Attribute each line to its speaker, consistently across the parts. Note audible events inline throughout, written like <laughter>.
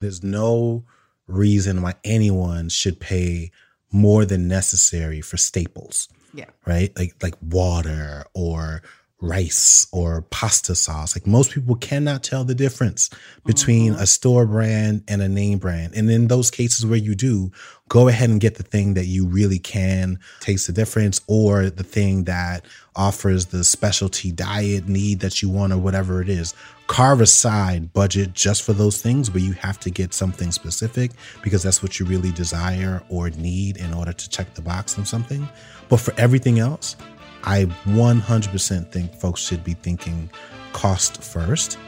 Speaker 1: There's no reason why anyone should pay more than necessary for staples.
Speaker 2: Yeah.
Speaker 1: Right? Like like water or rice or pasta sauce. Like most people cannot tell the difference between
Speaker 2: Mhm.
Speaker 1: a store brand and a name brand. And in those cases where you do, go ahead and get the thing that you really can taste the difference or the thing that offers the specialty diet need that you want or whatever it is. Carve aside budget just for those things where you have to get something specific because that's what you really desire or need in order to check the box on something. But for everything else, I 100% think folks should be thinking cost first.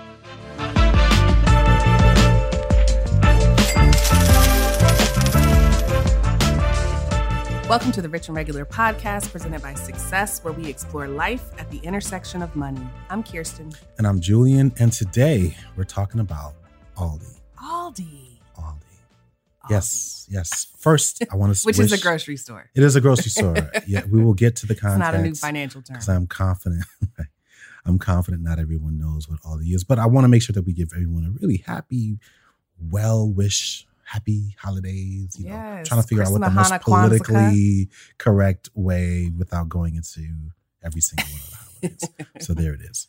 Speaker 2: Welcome to the Rich and Regular podcast presented by Success, where we explore life at the intersection of money. I'm Kiersten.
Speaker 1: And I'm Julien, and today we're talking about Aldi.
Speaker 2: Aldi.
Speaker 1: Aldi. Yes, yes. First, I want to <laughs>
Speaker 2: Which is a grocery store.
Speaker 1: It is a grocery store. <laughs> yeah, we will get to the
Speaker 2: It's not a new financial term.
Speaker 1: because I'm confident. <laughs> I'm confident not everyone knows what Aldi is, but I want to make sure that we give everyone a really happy, well wish, happy holidays. You know, trying to figure out what the most
Speaker 2: Hanukkah, Kwanzaa.
Speaker 1: politically correct way without going into every single one of the holidays. <laughs> so there it is.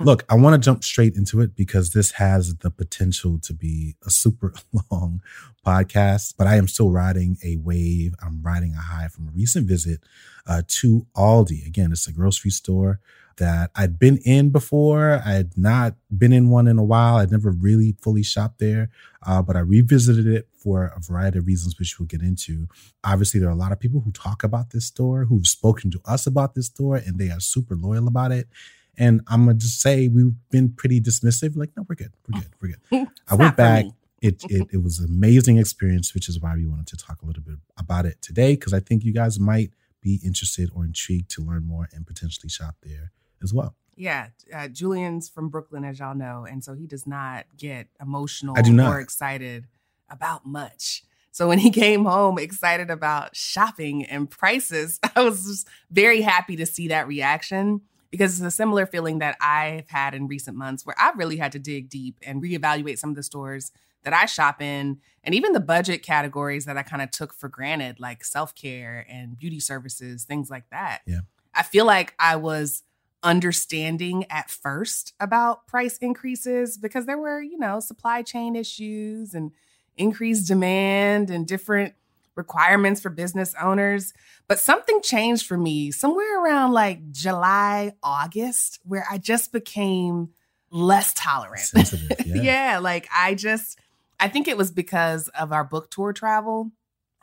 Speaker 1: Look, I want to jump straight into it because this has the potential to be a super <laughs> long podcast, but I am still riding a wave. I'm riding a high from a recent visit uh, to Aldi. Again, it's a grocery store that I'd been in before. I had not been in one in a while. I'd never really fully shopped there, uh, but I revisited it for a variety of reasons, which we'll get into. Obviously, there are a lot of people who talk about this store, who've spoken to us about this store, and they are super loyal about it. And I'm gonna just say we've been pretty dismissive. Like, no, we're good, we're good, we're good. <laughs> I went back. It, <laughs> it it was an amazing experience, which is why we wanted to talk a little bit about it today because I think you guys might be interested or intrigued to learn more and potentially shop there as well.
Speaker 2: Yeah, uh, Julien's from Brooklyn, as y'all know, and so he does not get emotional
Speaker 1: I do not.
Speaker 2: or excited about much. So when he <laughs> came home excited about shopping and prices, <laughs> I was just very happy to see that reaction because it's a similar feeling that I've had in recent months where I've really had to dig deep and reevaluate some of the stores that I shop in and even the budget categories that I kind of took for granted, like self care and beauty services, things like that.
Speaker 1: Yeah.
Speaker 2: I feel like I was understanding at first about price increases because there were, you know, supply chain issues and increased demand and different requirements for business owners. But something changed for me somewhere around like July, August, where I just became less tolerant. <laughs>
Speaker 1: Yeah.
Speaker 2: yeah, like I just, I think it was because of our book tour travel.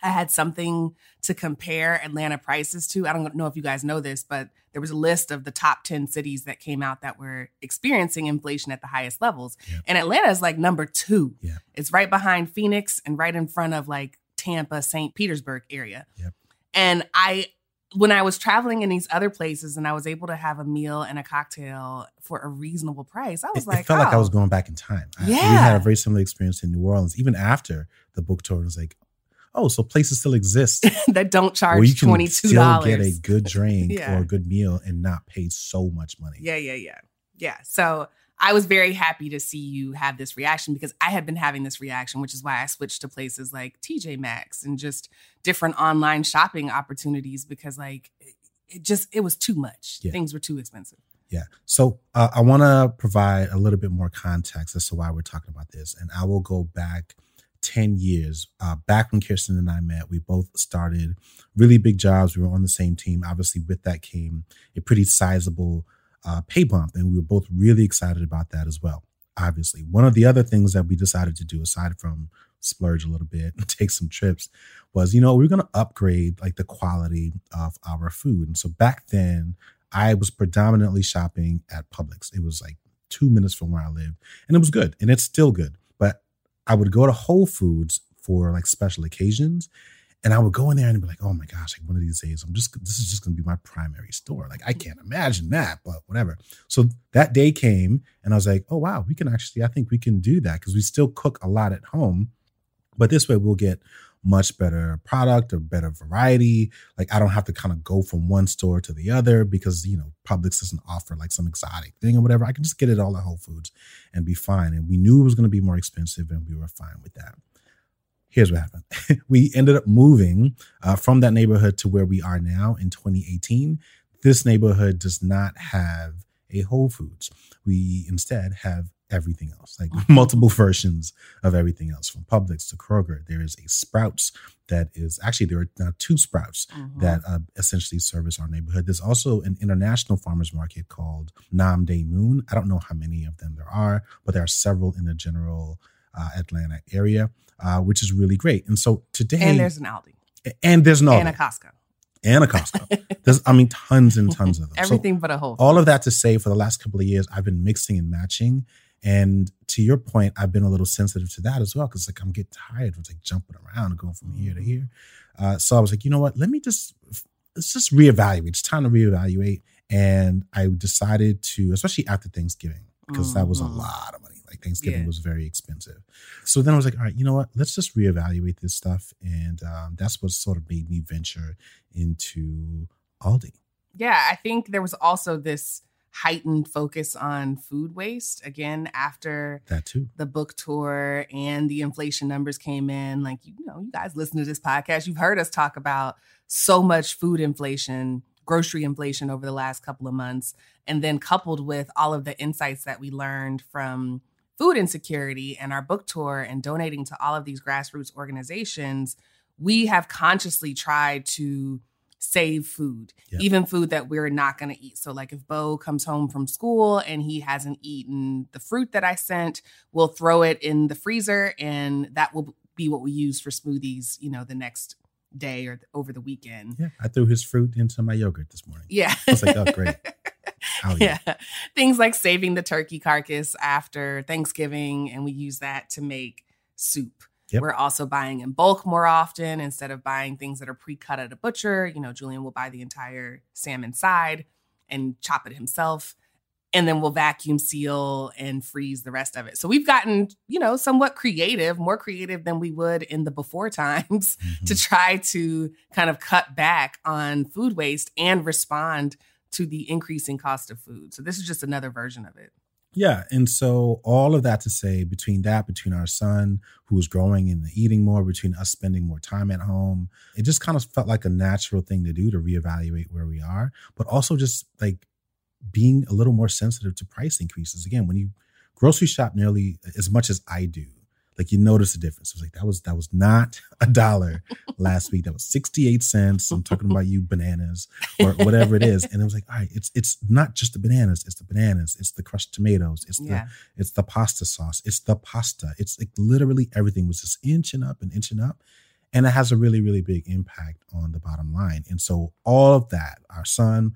Speaker 2: I had something to compare Atlanta prices to. I don't know if you guys know this, but there was a list of the top 10 cities that came out that were experiencing inflation at the highest levels.
Speaker 1: Yeah.
Speaker 2: And Atlanta is like number two.
Speaker 1: Yeah.
Speaker 2: It's right behind Phoenix and right in front of like Tampa, St. Petersburg area.
Speaker 1: Yep.
Speaker 2: And I, when I was traveling in these other places and I was able to have a meal and a cocktail for a reasonable price, I was
Speaker 1: It,
Speaker 2: like,
Speaker 1: it felt like I
Speaker 2: oh.
Speaker 1: was going back in time. I- we had a very similar experience in New Orleans, even after the book tour. It was like, oh, so places still exist <laughs>
Speaker 2: that don't
Speaker 1: where
Speaker 2: charge
Speaker 1: you can
Speaker 2: twenty two
Speaker 1: still
Speaker 2: dollars.
Speaker 1: get a good drink
Speaker 2: Yeah. <laughs>
Speaker 1: or a good meal and not pay so much money.
Speaker 2: Yeah, yeah, yeah. Yeah. So I was very happy to see you have this reaction because I had been having this reaction, which is why I switched to places like TJ Maxx and just different online shopping opportunities because like it- it just it was too much.
Speaker 1: Yeah.
Speaker 2: Things were too expensive.
Speaker 1: Yeah. So uh, I want to provide a little bit more context as to why we're talking about this. And I will go back 10 years. Uh, back when Kiersten and I met, we both started really big jobs. We were on the same team. Obviously, with that came a pretty sizable uh, pay bump. And we were both really excited about that as well. Obviously, one of the other things that we decided to do, aside from splurge a little bit and <laughs> take some trips, was you know, we are going to upgrade like the quality of our food. And so back then, I was predominantly shopping at Publix. It was like two minutes from where I lived, and it was good, and it's still good. I would go to Whole Foods for like special occasions, and I would go in there and be like, "Oh my gosh! Like one of these days, I'm just this is just going to be my primary store. Like I can't imagine that, but whatever." So that day came, and I was like, "Oh wow, we can actually. I think we can do that because we still cook a lot at home, but this way we'll get." Much better product or better variety. Like I don't have to kind of go from one store to the other because, you know, Publix doesn't offer like some exotic thing or whatever. I can just get it all at Whole Foods and be fine. And we knew it was going to be more expensive and we were fine with that. Here's what happened. <laughs> we ended up moving uh, from that neighborhood to where we are now in 2018. This neighborhood does not have a Whole Foods. We instead have everything else, like <laughs> multiple versions of everything else from Publix to Kroger. There is a Sprouts that is actually there are now two Sprouts mm-hmm. that uh, essentially service our neighborhood. There's also an international farmers market called Nam Dae Mun. I don't know how many of them there are, but there are several in the general uh, Atlanta area, uh, which is really great. And so today,
Speaker 2: and there's an Aldi,
Speaker 1: and there's an Aldi,
Speaker 2: and a Costco
Speaker 1: and a Costco. <laughs> There's, I mean, tons and tons of them.
Speaker 2: Everything so but a whole.
Speaker 1: All of that to say, for the last couple of years, I've been mixing and matching. And to your point, I've been a little sensitive to that as well because like I'm getting tired of like jumping around and going from here to mm-hmm. here. Uh, so I was like, you know what? Let me just let's just reevaluate. It's time to reevaluate. And I decided to, especially after Thanksgiving, because mm-hmm. that was a mm-hmm. lot of money. Like Thanksgiving yeah. was very expensive. So then I was like, all right, you know what? Let's just reevaluate this stuff. And um, that's what sort of made me venture into Aldi.
Speaker 2: Yeah, I think there was also this heightened focus on food waste. Again after
Speaker 1: that too.
Speaker 2: the book tour and the inflation numbers came in like you know you guys listen to this podcast you've heard us talk about so much food inflation grocery inflation over the last couple of months. And then coupled with all of the insights that we learned from food insecurity and our book tour and donating to all of these grassroots organizations we have consciously tried to save food, yep. even food that we're not going to eat. So, like if Bo comes home from school and he hasn't eaten the fruit that I sent, we'll throw it in the freezer and that will be what we use for smoothies, you know, the next day or over the weekend.
Speaker 1: Yeah, I threw his fruit into my yogurt this morning.
Speaker 2: Yeah.
Speaker 1: I was like, oh, great. <laughs>
Speaker 2: Oh, yeah. yeah. Things like saving the turkey carcass after Thanksgiving, and we use that to make soup. Yep. We're also buying in bulk more often instead of buying things that are pre-cut at a butcher. You know, Julien will buy the entire salmon side and chop it himself. And then we'll vacuum seal and freeze the rest of it. So we've gotten, you know, somewhat creative, more creative than we would in the before <laughs> times mm-hmm. to try to kind of cut back on food waste and respond to the increasing cost of food. So this is just another version of it.
Speaker 1: Yeah. And so all of that to say between that, between our son who's growing and eating more, between us spending more time at home, it just kind of felt like a natural thing to do to reevaluate where we are, but also just like being a little more sensitive to price increases. Again, when you grocery shop nearly as much as I do, like you notice the difference. It was like that was that was not a dollar last week. That was 68 cents. I'm talking about you bananas or whatever it is. And it was like, all right, it's it's not just the bananas, it's the bananas, it's the crushed tomatoes, it's yeah. the it's the pasta sauce, it's the pasta. It's like literally everything was just inching up and inching up. And it has a really, really big impact on the bottom line. And so all of that, our son,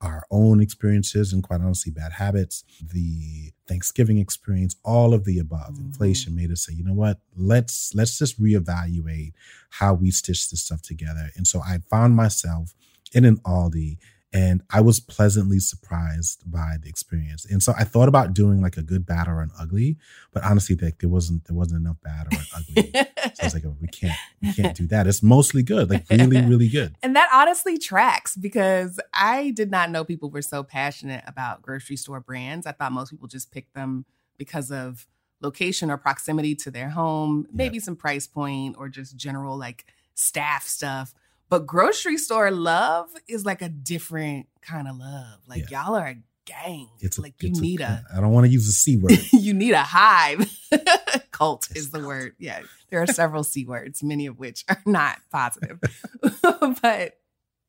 Speaker 1: our own experiences and quite honestly bad habits, the Thanksgiving experience, all of the above. Mm-hmm. Inflation made us say, you know what? Let's let's just reevaluate how we stitch this stuff together. And so I found myself in an Aldi and I was pleasantly surprised by the experience. And so I thought about doing like a good, bad, or an ugly, but honestly, like there wasn't there wasn't enough bad or ugly. so I was like, oh, we can't we can't do that. It's mostly good, like really, really good. <laughs>
Speaker 2: And that honestly tracks because I did not know people were so passionate about grocery store brands. I thought most people just picked them because of location or proximity to their home, maybe some price point or just general like staff stuff. But grocery store love is like a different kind of love. Like yeah. y'all are a gang. It's a, like you need a,
Speaker 1: a. I don't want to use the c word. <laughs>
Speaker 2: you need a hive. <laughs> Cult it's is the cult. word. Yeah, there are several c words, many of which are not positive. <laughs> but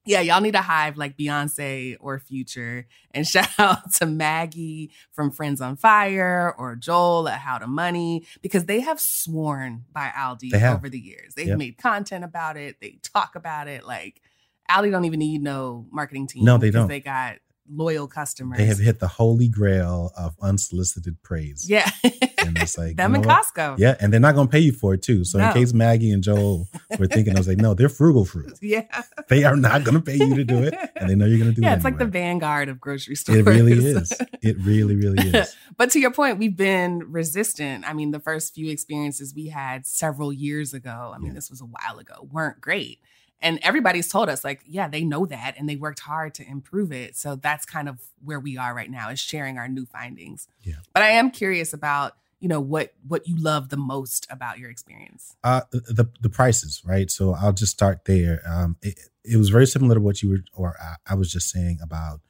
Speaker 2: yeah, y'all need a hive like Beyonce or Future. And <laughs> shout out to Maggie from Friends on Fire or Joel at How to Money because they have sworn by Aldi over the years. They've yep. made content about it. They talk about it. Like Aldi don't even need no marketing team.
Speaker 1: No, they don't.
Speaker 2: They got loyal customers.
Speaker 1: They have hit the holy grail of unsolicited praise.
Speaker 2: Yeah. <laughs>
Speaker 1: And it's like
Speaker 2: them
Speaker 1: you
Speaker 2: in
Speaker 1: know what?
Speaker 2: Costco.
Speaker 1: Yeah, and they're not gonna pay you for it too. So
Speaker 2: No.
Speaker 1: in case Maggie and Joel <laughs> were thinking, I was like, no, they're frugal fruit. <laughs>
Speaker 2: Yeah.
Speaker 1: They are not gonna pay you to do it, and they know you're gonna do <laughs> it.
Speaker 2: Yeah, it's like the vanguard of grocery stores.
Speaker 1: It really is. It really, really is.
Speaker 2: but to your point, we've been resistant. I mean, the first few experiences we had several years ago, I mean,
Speaker 1: Yeah.
Speaker 2: this was a while ago, weren't great. And everybody's told us, like, yeah, they know that and they worked hard to improve it. So that's kind of where we are right now, is sharing our new findings.
Speaker 1: Yeah.
Speaker 2: But I am curious about, you know, what what you love the most about your experience.
Speaker 1: Uh, the the prices, right? So I'll just start there. Um, it, it was very similar to what you were, or I, I was just saying about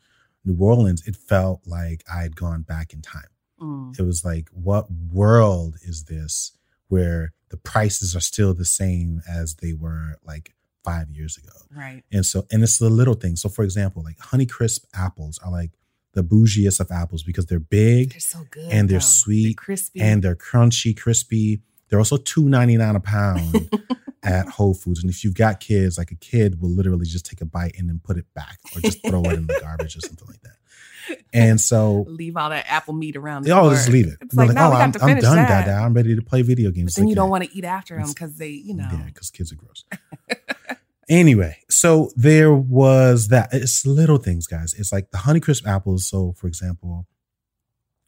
Speaker 1: New Orleans. It felt like I had gone back in time.
Speaker 2: Mm.
Speaker 1: It was like, what world is this where the prices are still the same as they were like five years ago?
Speaker 2: Right.
Speaker 1: And so, and it's the little things. So, for example, like Honeycrisp apples are like the bougiest of apples because they're big
Speaker 2: They're so good.
Speaker 1: And they're
Speaker 2: though.
Speaker 1: sweet,
Speaker 2: crispy.
Speaker 1: and they're crunchy, crispy. They're also two ninety nine a pound <laughs> at Whole Foods. And if you've got kids, like a kid will literally just take a bite and then put it back or just throw it in the garbage or something like that. And so <laughs>
Speaker 2: leave all that apple meat around.
Speaker 1: they
Speaker 2: the
Speaker 1: always
Speaker 2: floor.
Speaker 1: leave it.
Speaker 2: It's
Speaker 1: They're
Speaker 2: like, no, oh, we
Speaker 1: I'm, I'm done,
Speaker 2: that.
Speaker 1: Dada. I'm ready to play video games.
Speaker 2: But then you don't
Speaker 1: yeah.
Speaker 2: want to eat after them because they, you know.
Speaker 1: Yeah, because kids are gross. <laughs> anyway, so there was that. It's little things, guys. It's like the Honeycrisp apples. So, for example,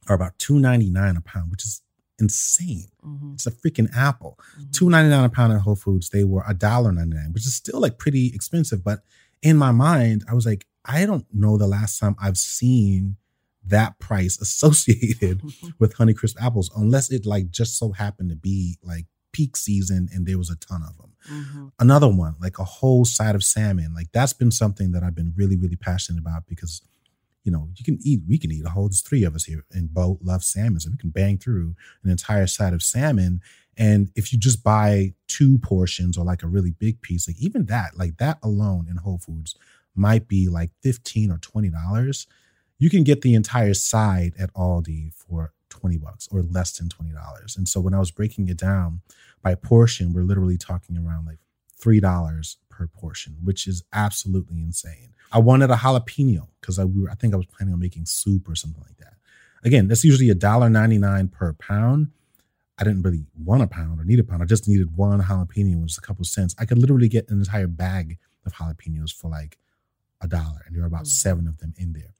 Speaker 1: are about two ninety nine a pound, which is insane.
Speaker 2: Mhm,
Speaker 1: It's a freaking apple.
Speaker 2: mhm.
Speaker 1: Two ninety nine a pound at Whole Foods. They were a dollar ninety nine, which is still like pretty expensive. But in my mind, I was like, I don't know the last time I've seen that price <laughs> associated <laughs> with Honeycrisp apples, unless it like just so happened to be like peak season and there was a ton of them.
Speaker 2: Mhm.
Speaker 1: Another one, like a whole side of salmon, like that's been something that I've been really, really passionate about because, you know, you can eat, we can eat a whole, there's three of us here and both love salmon. So we can bang through an entire side of salmon. And if you just buy two portions or like a really big piece, like even that, like that alone in Whole Foods might be like 15 or $20 you can get the entire side at Aldi for 20 bucks or less than $20. And so when I was breaking it down by portion, we're literally talking around like $3 per portion, which is absolutely insane. I wanted a jalapeno because I, we were, I think I was planning on making soup or something like that. Again, that's usually $1.99 per pound. I didn't really want a pound or need a pound. I just needed one jalapeno, which is a couple cents. I could literally get an entire bag of jalapenos for like a dollar, and there were about
Speaker 2: Mhm.
Speaker 1: seven of them in there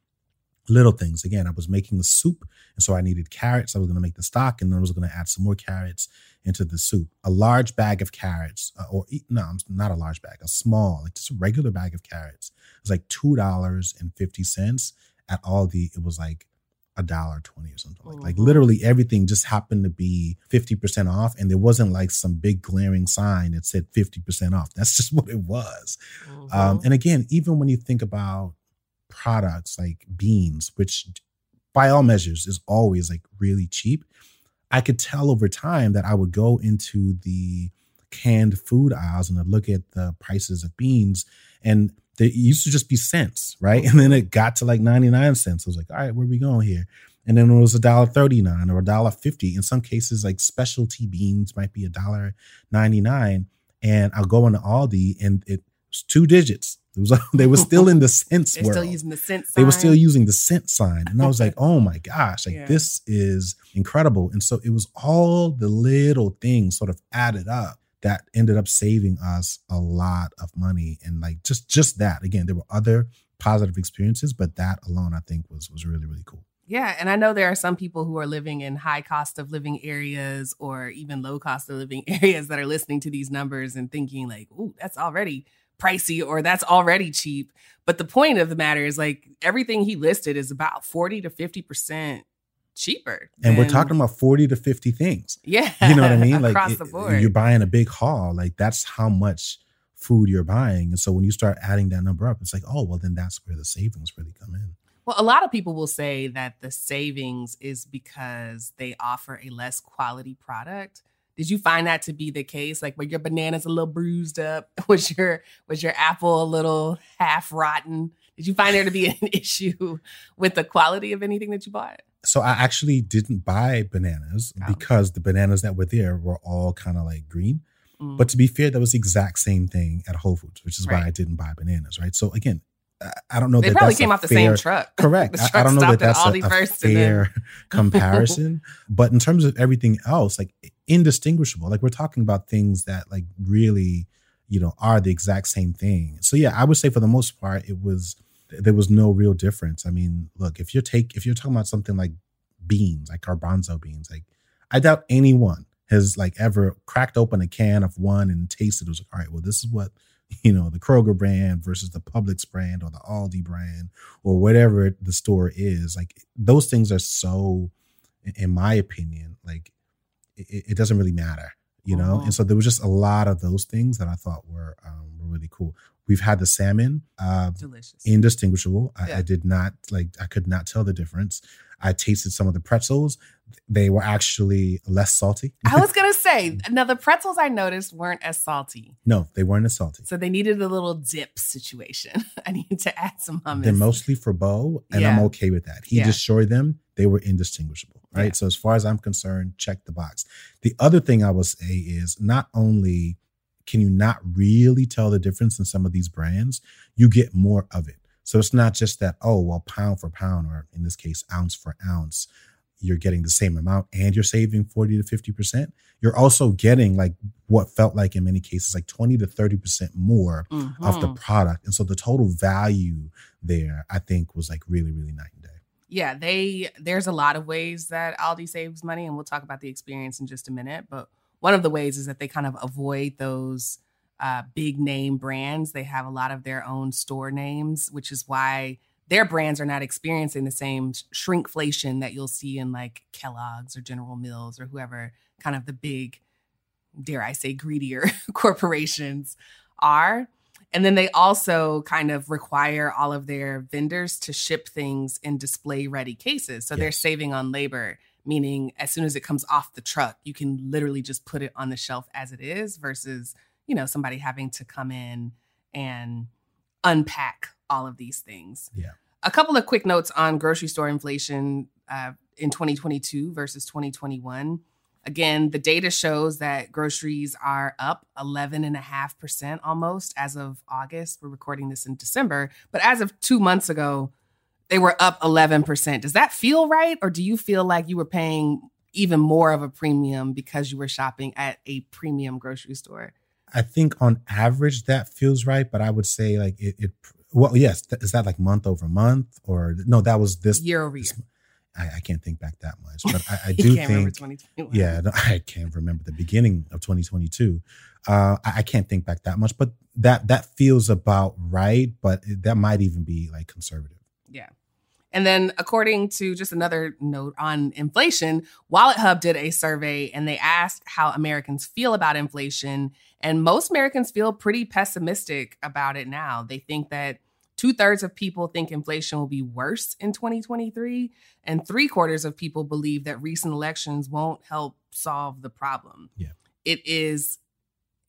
Speaker 1: little things. Again, I was making the soup, and so I needed carrots. I was going to make the stock, and then I was going to add some more carrots into the soup. A large bag of carrots, uh, or no, I'm not a large bag, a small, like just a regular bag of carrots. It was like two dollars and fifty cents. At Aldi, it was like a dollar twenty or something like. Like
Speaker 2: Mhm.
Speaker 1: literally everything just happened to be fifty percent off, and there wasn't like some big glaring sign that said fifty percent off. That's <laughs> just what it was. Um,
Speaker 2: Mhm.
Speaker 1: and again, even when you think about products like beans, which by all measures is always like really cheap, I could tell over time that I would go into the canned food aisles and I'd look at the prices of beans and they used to just be cents, right? And then it got to like 99 cents. I was like, all right, where we going here? And then it was a dollar 39 or a dollar 50. In some cases, like specialty beans might be a dollar 99. And I'll go into Aldi and it two digits. It was <laughs> they were still in the <laughs> cents
Speaker 2: They're
Speaker 1: world.
Speaker 2: still using the cent
Speaker 1: they were still using the cent sign. And I was like, <laughs> oh my gosh, like
Speaker 2: Yeah.
Speaker 1: this is incredible. And so it was all the little things sort of added up that ended up saving us a lot of money. And like just just that. Again, there were other positive experiences, but that alone I think was was really, really cool.
Speaker 2: Yeah, and I know there are some people who are living in high cost of living areas or even low cost of living areas that are listening to these numbers and thinking like, "Ooh, that's already pricey or that's already cheap." But the point of the matter is like everything he listed is about 40 to 50% cheaper.
Speaker 1: And we're talking about 40 to 50 things.
Speaker 2: Yeah.
Speaker 1: You know what I mean? <laughs> Like
Speaker 2: across
Speaker 1: it-
Speaker 2: the board.
Speaker 1: you're buying a big haul. Like that's how much food you're buying. And so when you start adding that number up, it's like, oh, well, then that's where the savings really come in.
Speaker 2: Well, a lot of people will say that the savings is because they offer a less quality product. Did you find that to be the case? Like, were your bananas a little bruised up? <laughs> Was your was your apple a little half rotten? Did you find there to be an <laughs> issue with the quality of anything that you bought?
Speaker 1: So I actually didn't buy bananas
Speaker 2: Oh.
Speaker 1: because the bananas that were there were all kind of like green.
Speaker 2: Mm.
Speaker 1: But to be fair, that was the exact same thing at Whole Foods, which is why I didn't buy bananas, right? So again, I don't know.
Speaker 2: They
Speaker 1: that
Speaker 2: probably
Speaker 1: that's
Speaker 2: came off the
Speaker 1: fair-
Speaker 2: same truck. <laughs>
Speaker 1: Correct.
Speaker 2: The
Speaker 1: I, don't know that that's a, a fair comparison. but in terms of everything else, like indistinguishable. Like we're talking about things that like really, you know, are the exact same thing. So yeah, I would say for the most part, it was there was no real difference. I mean, look, if you're take if you're talking about something like beans, like garbanzo beans, like I doubt anyone has like ever cracked open a can of one and tasted it was like, all right, well, this is what you know the Kroger brand versus the Publix brand or the Aldi brand or whatever the store is. Like those things are so, in my opinion, like it, it doesn't really matter, you know.
Speaker 2: Mhm.
Speaker 1: And so there was just a lot of those things that I thought were um, were really cool. We've had the salmon, uh,
Speaker 2: Delicious.
Speaker 1: indistinguishable. I,
Speaker 2: Yeah.
Speaker 1: I did not like. I could not tell the difference. I tasted some of the pretzels; they were actually less salty.
Speaker 2: I was <laughs> gonna say now the pretzels I noticed weren't as salty,
Speaker 1: no, they weren't as salty.
Speaker 2: so they needed a little dip situation. <laughs> I need to add some hummus.
Speaker 1: They're mostly for Bo, and I'm okay with that. He
Speaker 2: Yeah.
Speaker 1: destroyed them; they were indistinguishable, right?
Speaker 2: Yeah.
Speaker 1: So as far as I'm concerned, check the box. The other thing I will say is not only can you not really tell the difference in some of these brands, you get more of it. So it's not just that oh well, pound for pound, or in this case, ounce for ounce, you're getting the same amount and you're saving forty to fifty percent. You're also getting like what felt like in many cases like twenty to thirty percent more of the
Speaker 2: Mhm.
Speaker 1: product. And so the total value there, I think, was like really, really night and day.
Speaker 2: Yeah, they there's a lot of ways that Aldi saves money, and we'll talk about the experience in just a minute. But one of the ways is that they kind of avoid those uh, big name brands. They have a lot of their own store names, which is why their brands are not experiencing the same sh- shrinkflation that you'll see in like Kellogg's or General Mills or whoever kind of the big, dare I say, greedier <laughs> corporations are. And then they also kind of require all of their vendors to ship things in display ready cases. So they're saving on labor, meaning as soon as it comes off the truck, you can literally just put it on the shelf as it is versus, you know, somebody having to come in and unpack all of these things.
Speaker 1: Yeah.
Speaker 2: A couple of quick notes on grocery store inflation uh, in 2022 versus 2021. Again, the data shows that groceries are up 11.5% almost as of August. We're recording this in December, but as of two months ago, they were up 11%. Does that feel right? Or do you feel like you were paying even more of a premium because you were shopping at a premium grocery store?
Speaker 1: I think on average that feels right, but I would say like it, it well, yes, is that like month over month or no, that was this
Speaker 2: year over year.
Speaker 1: this- I, I can't think back that much, but I, I <laughs> do think
Speaker 2: 2021.
Speaker 1: Yeah, <laughs> I can't remember the beginning of 2022. Uh, I, I can't think back that much, but that that feels about right. But that might even be like conservative.
Speaker 2: Yeah. And then, according to just another note on inflation, Wallet Hub did a survey and they asked how Americans feel about inflation. And most Americans feel pretty pessimistic about it now. They think that two thirds of people think inflation will be worse in 2023, and three quarters of people believe that recent elections won't help solve the problem.
Speaker 1: Yeah.
Speaker 2: It is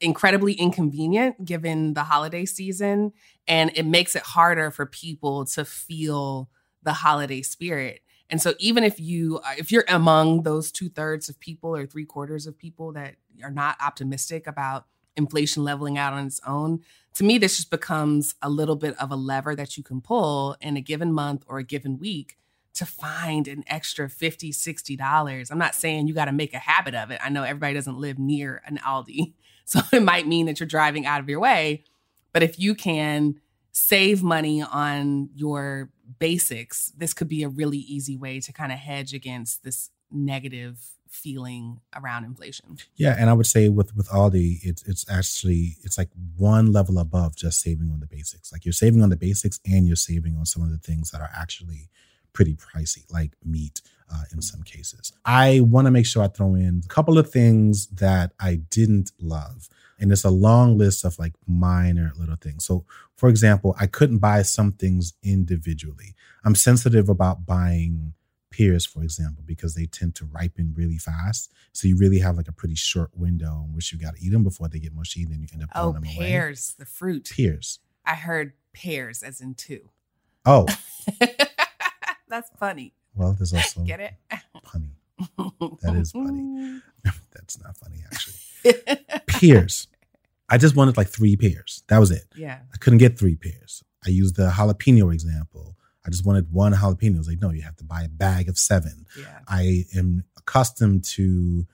Speaker 2: incredibly inconvenient given the holiday season, and it makes it harder for people to feel the holiday spirit. And so, even if you uh, if you're among those two thirds of people or three quarters of people that are not optimistic about inflation leveling out on its own, to me, this just becomes a little bit of a lever that you can pull in a given month or a given week to find an extra 50 60 dollars. I'm not saying you got to make a habit of it. I know everybody doesn't live near an aldi <laughs> so it might mean that you're driving out of your way but if you can save money on your basics this could be a really easy way to kind of hedge against this negative feeling around inflation
Speaker 1: Yeah, and I would say with with Aldi, it's it's actually it's like one level above just saving on the basics. Like you're saving on the basics, and you're saving on some of the things that are actually pretty pricey, like meat uh, in some cases. I want to make sure I throw in a couple of things that I didn't love, and it's a long list of like minor little things. So, for example, I couldn't buy some things individually. I'm sensitive about buying pears, for example, because they tend to ripen really fast. So you really have like a pretty short window in which you got to eat them before they get mushy, and then you end up
Speaker 2: oh
Speaker 1: throwing them away.
Speaker 2: pears the fruit
Speaker 1: Pears.
Speaker 2: i heard pears as in two
Speaker 1: Oh, <laughs>
Speaker 2: that's funny
Speaker 1: well, there's also
Speaker 2: get it
Speaker 1: punny. That is funny. <laughs> <laughs> That's not funny, actually. Pears. I just wanted like three pears. That was it.
Speaker 2: yeah
Speaker 1: I couldn't get three pears. I used the jalapeno example. I just wanted one jalapeno. It was like, no, you have to buy a bag of seven.
Speaker 2: Yeah.
Speaker 1: I am accustomed to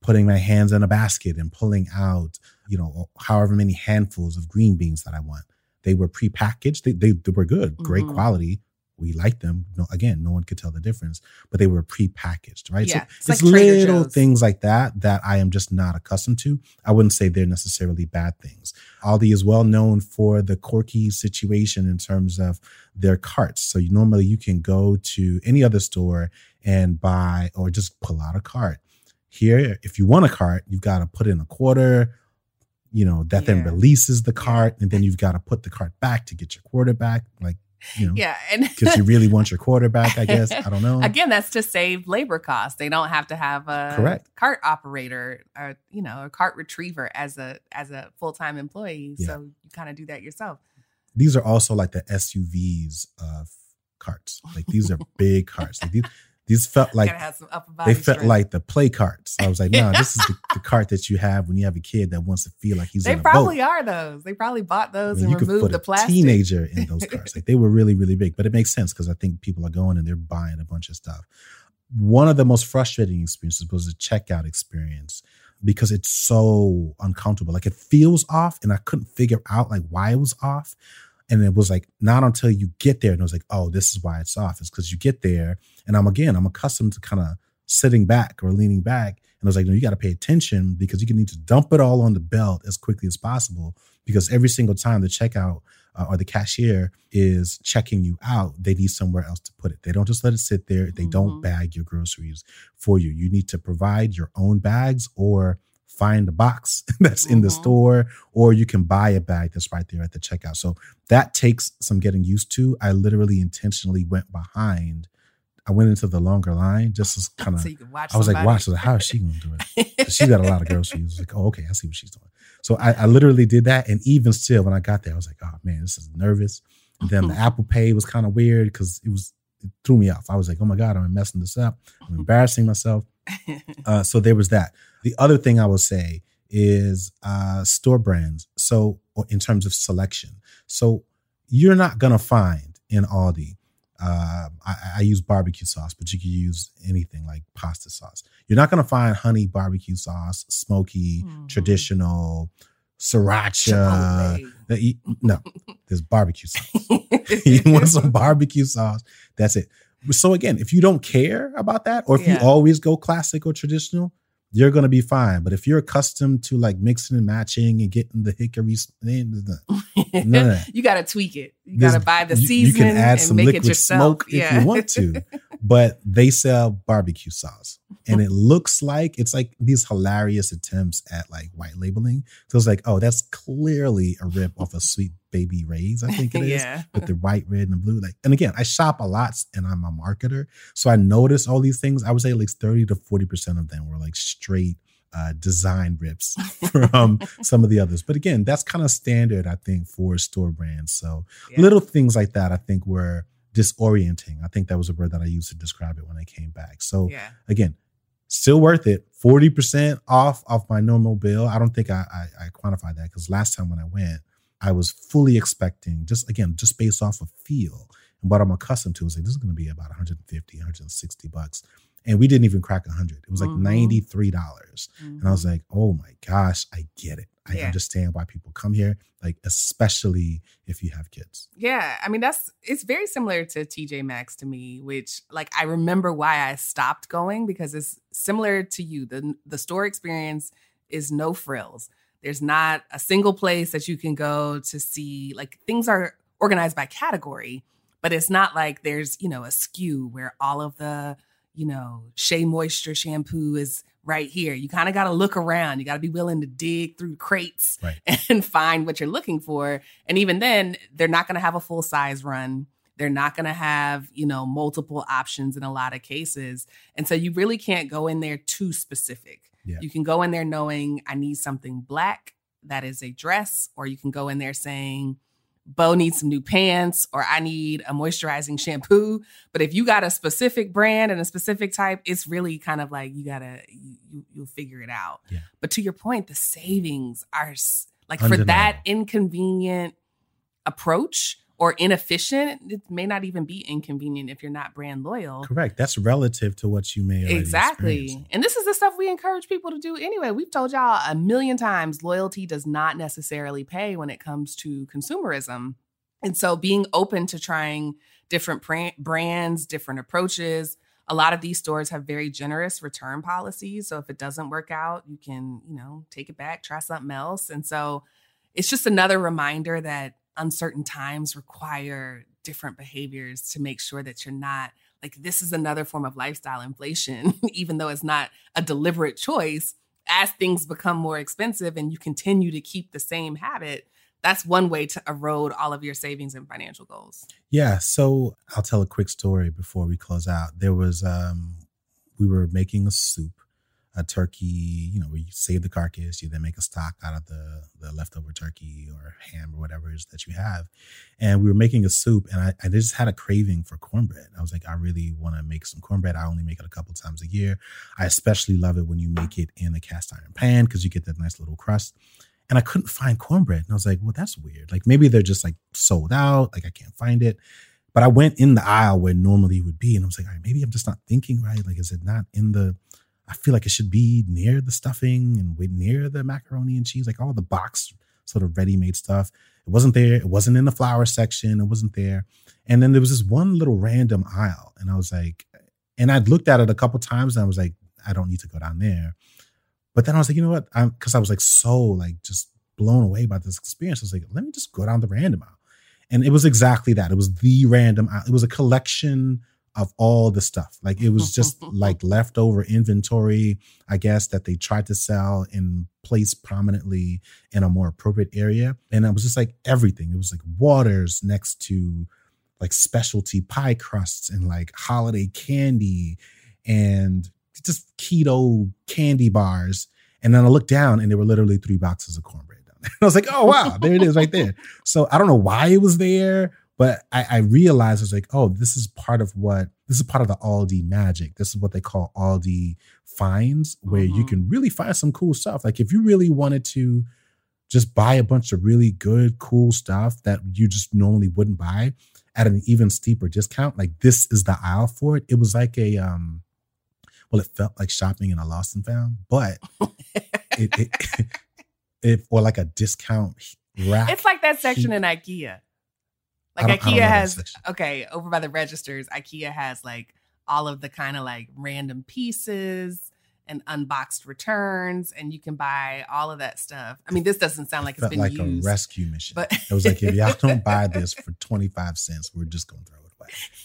Speaker 1: putting my hands in a basket and pulling out, you know, however many handfuls of green beans that I want. They were prepackaged. They, they, they were good, great
Speaker 2: Mhm.
Speaker 1: quality. We like them. No, again, no one could tell the difference, but they were prepackaged, right?
Speaker 2: Yeah,
Speaker 1: so
Speaker 2: it's
Speaker 1: it's
Speaker 2: like
Speaker 1: little things like that that I am just not accustomed to. I wouldn't say they're necessarily bad things. Aldi is well known for the quirky situation in terms of their carts. So you, normally you can go to any other store and buy or just pull out a cart. Here, if you want a cart, you've got to put in a quarter, you know, that then releases the cart, and then you've got to put the cart back to get your quarter back. Like, you know,
Speaker 2: Yeah. And <laughs>
Speaker 1: because you really want your quarterback, I guess. I don't know.
Speaker 2: Again, that's to save labor costs. They don't have to have a
Speaker 1: Correct.
Speaker 2: cart operator or you know a cart retriever as a as a full time employee.
Speaker 1: Yeah.
Speaker 2: So you kind of do that yourself.
Speaker 1: these are also like the SUVs of carts. Like these are <laughs> big carts. Like these, these felt like
Speaker 2: Gotta have some upper body
Speaker 1: they felt
Speaker 2: strength.
Speaker 1: like the play carts. I was like, no, this is the, <laughs> the cart that you have when you have a kid that wants to feel like he's
Speaker 2: They
Speaker 1: in a
Speaker 2: probably are those. They probably bought
Speaker 1: I
Speaker 2: those
Speaker 1: mean,
Speaker 2: and
Speaker 1: you could
Speaker 2: removed
Speaker 1: put
Speaker 2: the
Speaker 1: a
Speaker 2: plastic.
Speaker 1: teenager in those <laughs> cars. Like they were really, really big, but it makes sense because I think people are going and they're buying a bunch of stuff. One of the most frustrating experiences was the checkout experience because it's so uncomfortable. Like it feels off, and I couldn't figure out like why it was off. And it was like not until you get there, and it was like, oh, this is why it's off. It's because you get there, and I'm again, I'm accustomed to kind of sitting back or leaning back, and I was like, no, you got to pay attention because you need to dump it all on the belt as quickly as possible because every single time the checkout uh, or the cashier is checking you out, they need somewhere else to put it. They don't just let it sit there. They don't
Speaker 2: Mhm.
Speaker 1: bag your groceries for you. You need to provide your own bags or find a box <laughs> that's in the
Speaker 2: Mhm.
Speaker 1: store, or you can buy a bag that's right there at the checkout. So that takes some getting used to. I literally intentionally went behind. I went into the longer line just as kind of
Speaker 2: so you can watch.
Speaker 1: I was like, watch, how is she going to do it? She's got a lot of girls. I was like, oh, okay, I see what she's doing. So I, I literally did that. And even still, when I got there, I was like, oh man, this is nervous. And then the Apple Pay was kind of weird because it was, it threw me off. I was like, oh my God, I'm messing this up. I'm <laughs> embarrassing myself. <laughs> Uh, so there was that. The other thing I will say is uh, store brands. So in terms of selection, so you're not gonna find in Aldi. Uh, I, I use barbecue sauce, but you can use anything like pasta sauce. You're not gonna find honey barbecue sauce, smoky,
Speaker 2: Mhm.
Speaker 1: traditional, sriracha. You- No, <laughs> there's barbecue sauce. <laughs> <laughs> you want some barbecue sauce. That's it. So again, if you don't care about that, or if
Speaker 2: Yeah.
Speaker 1: you always go classic or traditional, you're gonna be fine. But if you're accustomed to like mixing and matching and getting the hickory, eh, <laughs> that.
Speaker 2: you got to tweak it. You
Speaker 1: There's-
Speaker 2: got to buy the season
Speaker 1: You can add
Speaker 2: and
Speaker 1: some liquid smoke if you want to, <laughs> but they sell barbecue sauce, and it looks like it's like these hilarious attempts at like white labeling. So it's like, oh, that's clearly a rip off of Sweet Baby Ray's. I <laughs> think it is
Speaker 2: yeah.
Speaker 1: with the white, red, and the blue. Like, and again, I shop a lot and I'm a marketer. So I notice all these things. I would say like 30 to 40% of them were like straight uh, design rips <laughs> from some of the others. But again, that's kind of standard, I think, for store brands. So
Speaker 2: Yeah.
Speaker 1: little things like that, I think were disorienting. I think that was a word that I used to describe it when I came back. So
Speaker 2: Yeah.
Speaker 1: again, still worth it. 40% off off my normal bill. I don't think I, I, I quantified that because last time when I went, I was fully expecting just again, just based off of feel and what I'm accustomed to is like this is going to be about 150, 160 bucks. And we didn't even crack 100. It was like
Speaker 2: Mhm.
Speaker 1: $93. And I was like, oh my gosh, I get it. I
Speaker 2: Yeah.
Speaker 1: understand why people come here, like especially if you have kids.
Speaker 2: Yeah, I mean that's it's very similar to TJ Maxx to me, which like I remember why I stopped going because it's similar to you. The the store experience is no frills. There's not a single place that you can go to see like things are organized by category, but it's not like there's, you know, a skew where all of the, you know, Shea Moisture shampoo is right here. You kind of got to look around. You got to be willing to dig through crates
Speaker 1: Right. <laughs>
Speaker 2: and find what you're looking for. And even then, they're not going to have a full size run. They're not going to have, you know, multiple options in a lot of cases. And so you really can't go in there too specific.
Speaker 1: Yeah.
Speaker 2: You can go in there knowing I need something black that is a dress, or you can go in there saying, Bo needs some new pants, or I need a moisturizing shampoo. But if you got a specific brand and a specific type, it's really kind of like you gotta you, you you'll figure it out.
Speaker 1: Yeah.
Speaker 2: But to your point, the savings are like for that inconvenient approach or inefficient, it may not even be inconvenient if you're not brand loyal.
Speaker 1: Correct. That's relative to what you may
Speaker 2: exactly. And this is the stuff we encourage people to do anyway. We've told y'all a million times loyalty does not necessarily pay when it comes to consumerism. And so being open to trying different brands, different approaches. A lot of these stores have very generous return policies. So if it doesn't work out, you can, you know, take it back, try something else. And so it's just another reminder that uncertain times require different behaviors to make sure that you're not like this is another form of lifestyle inflation <laughs> even though it's not a deliberate choice as things become more expensive and you continue to keep the same habit that's one way to erode all of your savings and financial goals.
Speaker 1: Yeah so i'll tell a quick story before we close out. There was um we were making a soup a turkey, you know, where you save the carcass, you then make a stock out of the, the leftover turkey or ham or whatever it is that you have. And we were making a soup and I, I just had a craving for cornbread. I was like, I really want to make some cornbread. I only make it a couple times a year. I especially love it when you make it in a cast iron pan because you get that nice little crust. And I couldn't find cornbread. And I was like, well, that's weird. Like maybe they're just like sold out. Like I can't find it. But I went in the aisle where normally it would be. And I was like, all right, maybe I'm just not thinking right. Like, is it not in the I feel like it should be near the stuffing and near the macaroni and cheese, like all the box sort of ready made stuff. It wasn't there. It wasn't in the flour section. It wasn't there. And then there was this one little random aisle. And I was like, and I'd looked at it a couple times and I was like, I don't need to go down there. But then I was like, you know what? I'm because I was like so like just blown away by this experience. I was like, let me just go down the random aisle. And it was exactly that. It was the random aisle. It was a collection of all the stuff. Like it was just <laughs> like leftover inventory, I guess, that they tried to sell and place prominently in a more appropriate area. And it was just like everything. It was like waters next to like specialty pie crusts and like holiday candy and just keto candy bars. And then I looked down and there were literally three boxes of cornbread down there. <laughs> I was like, oh wow, there it is right there. So I don't know why it was there but I, I realized I was like, oh, this is part of what this is part of the Aldi magic. This is what they call Aldi finds, where mm-hmm. you can really find some cool stuff. Like if you really wanted to just buy a bunch of really good, cool stuff that you just normally wouldn't buy at an even steeper discount, like this is the aisle for it. It was like a um well, it felt like shopping in a lost and found, but it, it, <laughs> it or like a discount <laughs> rack.
Speaker 2: It's like that section in IKEA. Like IKEA has okay, over by the registers, IKEA has like all of the kind of like random pieces and unboxed returns, and you can buy all of that stuff. I mean, this doesn't sound like it it's been
Speaker 1: like
Speaker 2: used,
Speaker 1: a rescue mission. But it was like if y'all don't buy <laughs> this for twenty five cents, we're just gonna throw it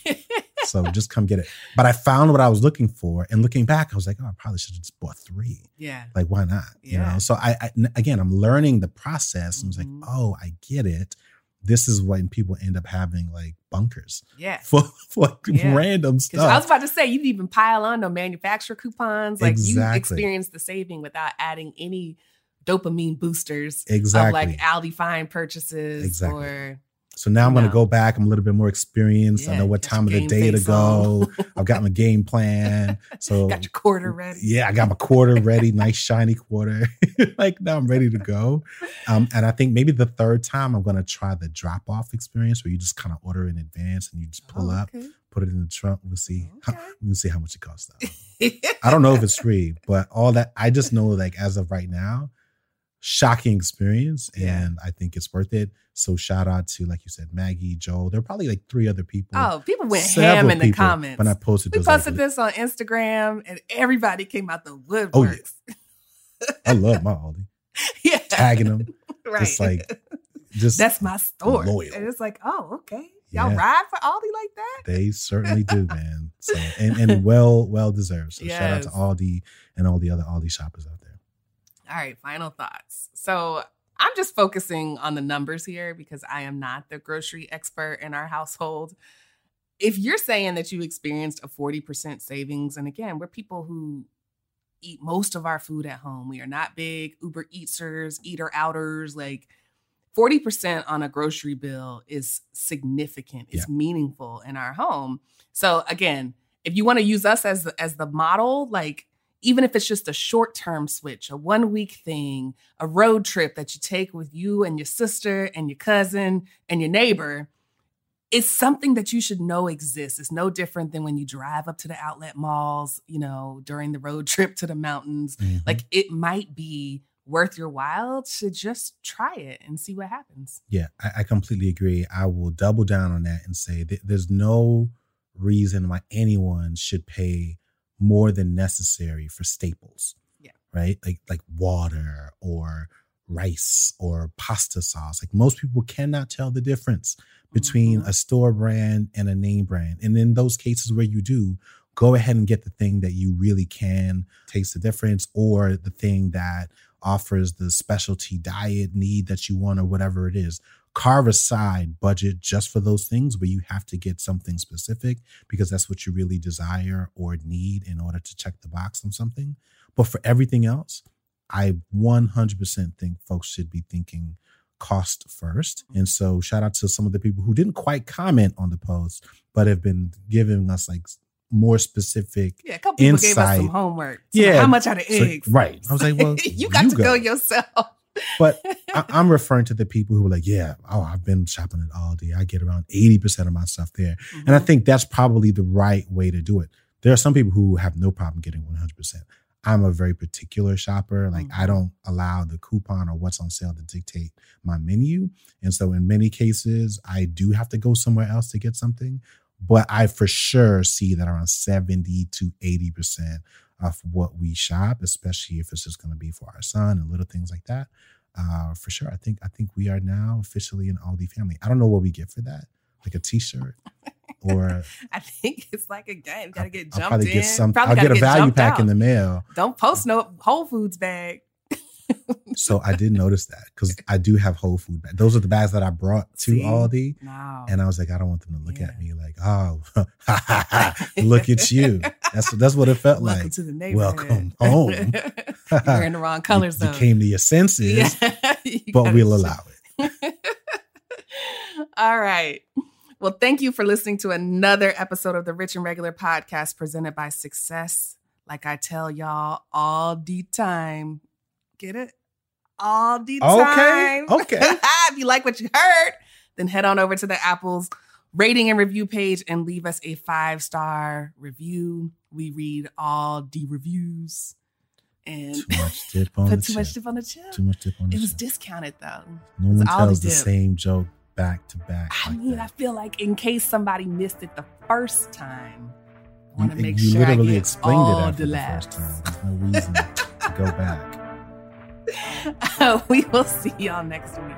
Speaker 1: away. so just come get it. But I found what I was looking for, and looking back, I was like, oh, I probably should have just bought three.
Speaker 2: Yeah,
Speaker 1: like why not? Yeah. You know. So I, I again, I'm learning the process. Mm-hmm. I was like, mm-hmm. oh, I get it this is when people end up having like bunkers.
Speaker 2: Yeah. <laughs>
Speaker 1: For, for like yeah. random stuff.
Speaker 2: I was about to say, you even pile on the manufacturer coupons. Like exactly. you experience the saving without adding any dopamine boosters.
Speaker 1: Exactly.
Speaker 2: Of like Aldi Fine purchases exactly. or
Speaker 1: so now I'm going to go back. I'm a little bit more experienced. Yeah, I know what time of the day to go. <laughs> I've got my game plan. So <laughs>
Speaker 2: got your quarter ready.
Speaker 1: Yeah, I got my quarter ready. nice shiny quarter. <laughs> like now I'm ready to go. Um, and I think maybe the third time I'm going to try the drop off experience where you just kind of order in advance and you just pull oh, okay. up, put it in the trunk. We'll see. Okay. How, we can see how much it costs. I don't know if it's free, but all that I just know like as of right now, shocking experience and I think it's worth it. So shout out to like you said, Maggie, Joel. There are probably like three other people.
Speaker 2: Oh, people went ham in the comments.
Speaker 1: When I posted,
Speaker 2: we posted like, this on Instagram, and everybody came out the woodworks. Oh,
Speaker 1: yeah. I love my Aldi. <laughs> Yeah, tagging them. <laughs> right. It's like just
Speaker 2: that's my store. Loyal. And it's like, oh, okay. Y'all yeah. ride for Aldi like that?
Speaker 1: They certainly do, man. So and, and <laughs> well, well deserved. So yes. shout out to Aldi and all the other Aldi shoppers out there.
Speaker 2: All right, final thoughts. So I'm just focusing on the numbers here because I am not the grocery expert in our household. If you're saying that you experienced a 40% savings, and again, we're people who eat most of our food at home. We are not big Uber Eatsers, eater outers. Like 40% on a grocery bill is significant. It's yeah. meaningful in our home. So again, if you want to use us as as the model, like even if it's just a short term switch, a one week thing, a road trip that you take with you and your sister and your cousin and your neighbor, it's something that you should know exists. It's no different than when you drive up to the outlet malls, you know, during the road <laughs> trip to the mountains.
Speaker 1: Mhm.
Speaker 2: Like it might be worth your while to just try it and see what happens.
Speaker 1: Yeah, I, I completely agree. I will double down on that and say that there's no reason why anyone should pay more than necessary for staples.
Speaker 2: Yeah.
Speaker 1: Right? Like like water or rice or pasta sauce. Like most people cannot tell the difference between
Speaker 2: Mhm.
Speaker 1: a store brand and a name brand. And in those cases where you do, go ahead and get the thing that you really can taste the difference or the thing that offers the specialty diet need that you want or whatever it is. Carve aside budget just for those things where you have to get something specific because that's what you really desire or need in order to check the box on something. But for everything else, I 100% think folks should be thinking cost first. Mm-hmm. And so shout out to some of the people who didn't quite comment on the post, but have been giving us like more specific.
Speaker 2: Yeah, a couple people gave us some
Speaker 1: Insight.
Speaker 2: homework.
Speaker 1: Yeah,
Speaker 2: Yeah. How much are the
Speaker 1: So-
Speaker 2: eggs?
Speaker 1: right. I was like, <laughs> well,
Speaker 2: you got to go yourself.
Speaker 1: But I, <laughs> I'm referring to the people who are like, yeah, oh, I've been shopping at Aldi. I get around 80% of my stuff there. And I
Speaker 2: Mhm.
Speaker 1: think that's probably the right way to do it. There are some people who have no problem getting 100%. I'm a very particular shopper. Like, I
Speaker 2: Mhm.
Speaker 1: don't allow the coupon or what's on sale to dictate my menu. And so, in many cases, I do have to go somewhere else to get something. But I for sure see that around 70 to 80% of what we shop, especially if it's just going to be for our son and little things like that. Uh, for sure, I think I think we are now officially an Aldi family. I don't know what we get for that, like a T-shirt, <laughs> or
Speaker 2: I think it's like a game. Got to get
Speaker 1: I'll
Speaker 2: jumped
Speaker 1: probably
Speaker 2: in.
Speaker 1: get some.
Speaker 2: Probably
Speaker 1: I'll
Speaker 2: gotta
Speaker 1: get a value pack in the mail.
Speaker 2: Don't post no Whole Foods bag.
Speaker 1: So I did notice that because <laughs> I do have Whole Food bags. Those are the bags that I brought to
Speaker 2: See?
Speaker 1: Aldi,
Speaker 2: No.
Speaker 1: and I was like, I don't want them to look
Speaker 2: Yeah.
Speaker 1: at me like, oh, <laughs> look at you. That's that's what it felt
Speaker 2: Welcome
Speaker 1: like.
Speaker 2: to the neighborhood.
Speaker 1: Welcome home. <laughs>
Speaker 2: You're wearing the wrong colors
Speaker 1: you, you came to your senses,
Speaker 2: Yeah. You
Speaker 1: but we'll allow it.
Speaker 2: All right. Well, thank you for listening to another episode of the Rich and Regular podcast presented by Success. Like I tell y'all all the time. Get it? All the
Speaker 1: Okay,
Speaker 2: time.
Speaker 1: okay. <laughs>
Speaker 2: if you like what you heard, then head on over to the Apple's rating and review page and leave us a five star review. We read all the reviews and
Speaker 1: Too much <laughs> dip on
Speaker 2: put
Speaker 1: the
Speaker 2: too much
Speaker 1: chip.
Speaker 2: dip on the chip.
Speaker 1: Too much dip on the
Speaker 2: It was discounted though.
Speaker 1: No one
Speaker 2: the
Speaker 1: tells the
Speaker 2: dip.
Speaker 1: same joke back to back.
Speaker 2: I
Speaker 1: like
Speaker 2: mean, I feel like in case somebody missed it the first time, I want to make
Speaker 1: you
Speaker 2: sure I get
Speaker 1: explained
Speaker 2: all
Speaker 1: it after
Speaker 2: the
Speaker 1: the first time. There's no reason to go <laughs> back. <laughs>
Speaker 2: we will see y'all next week.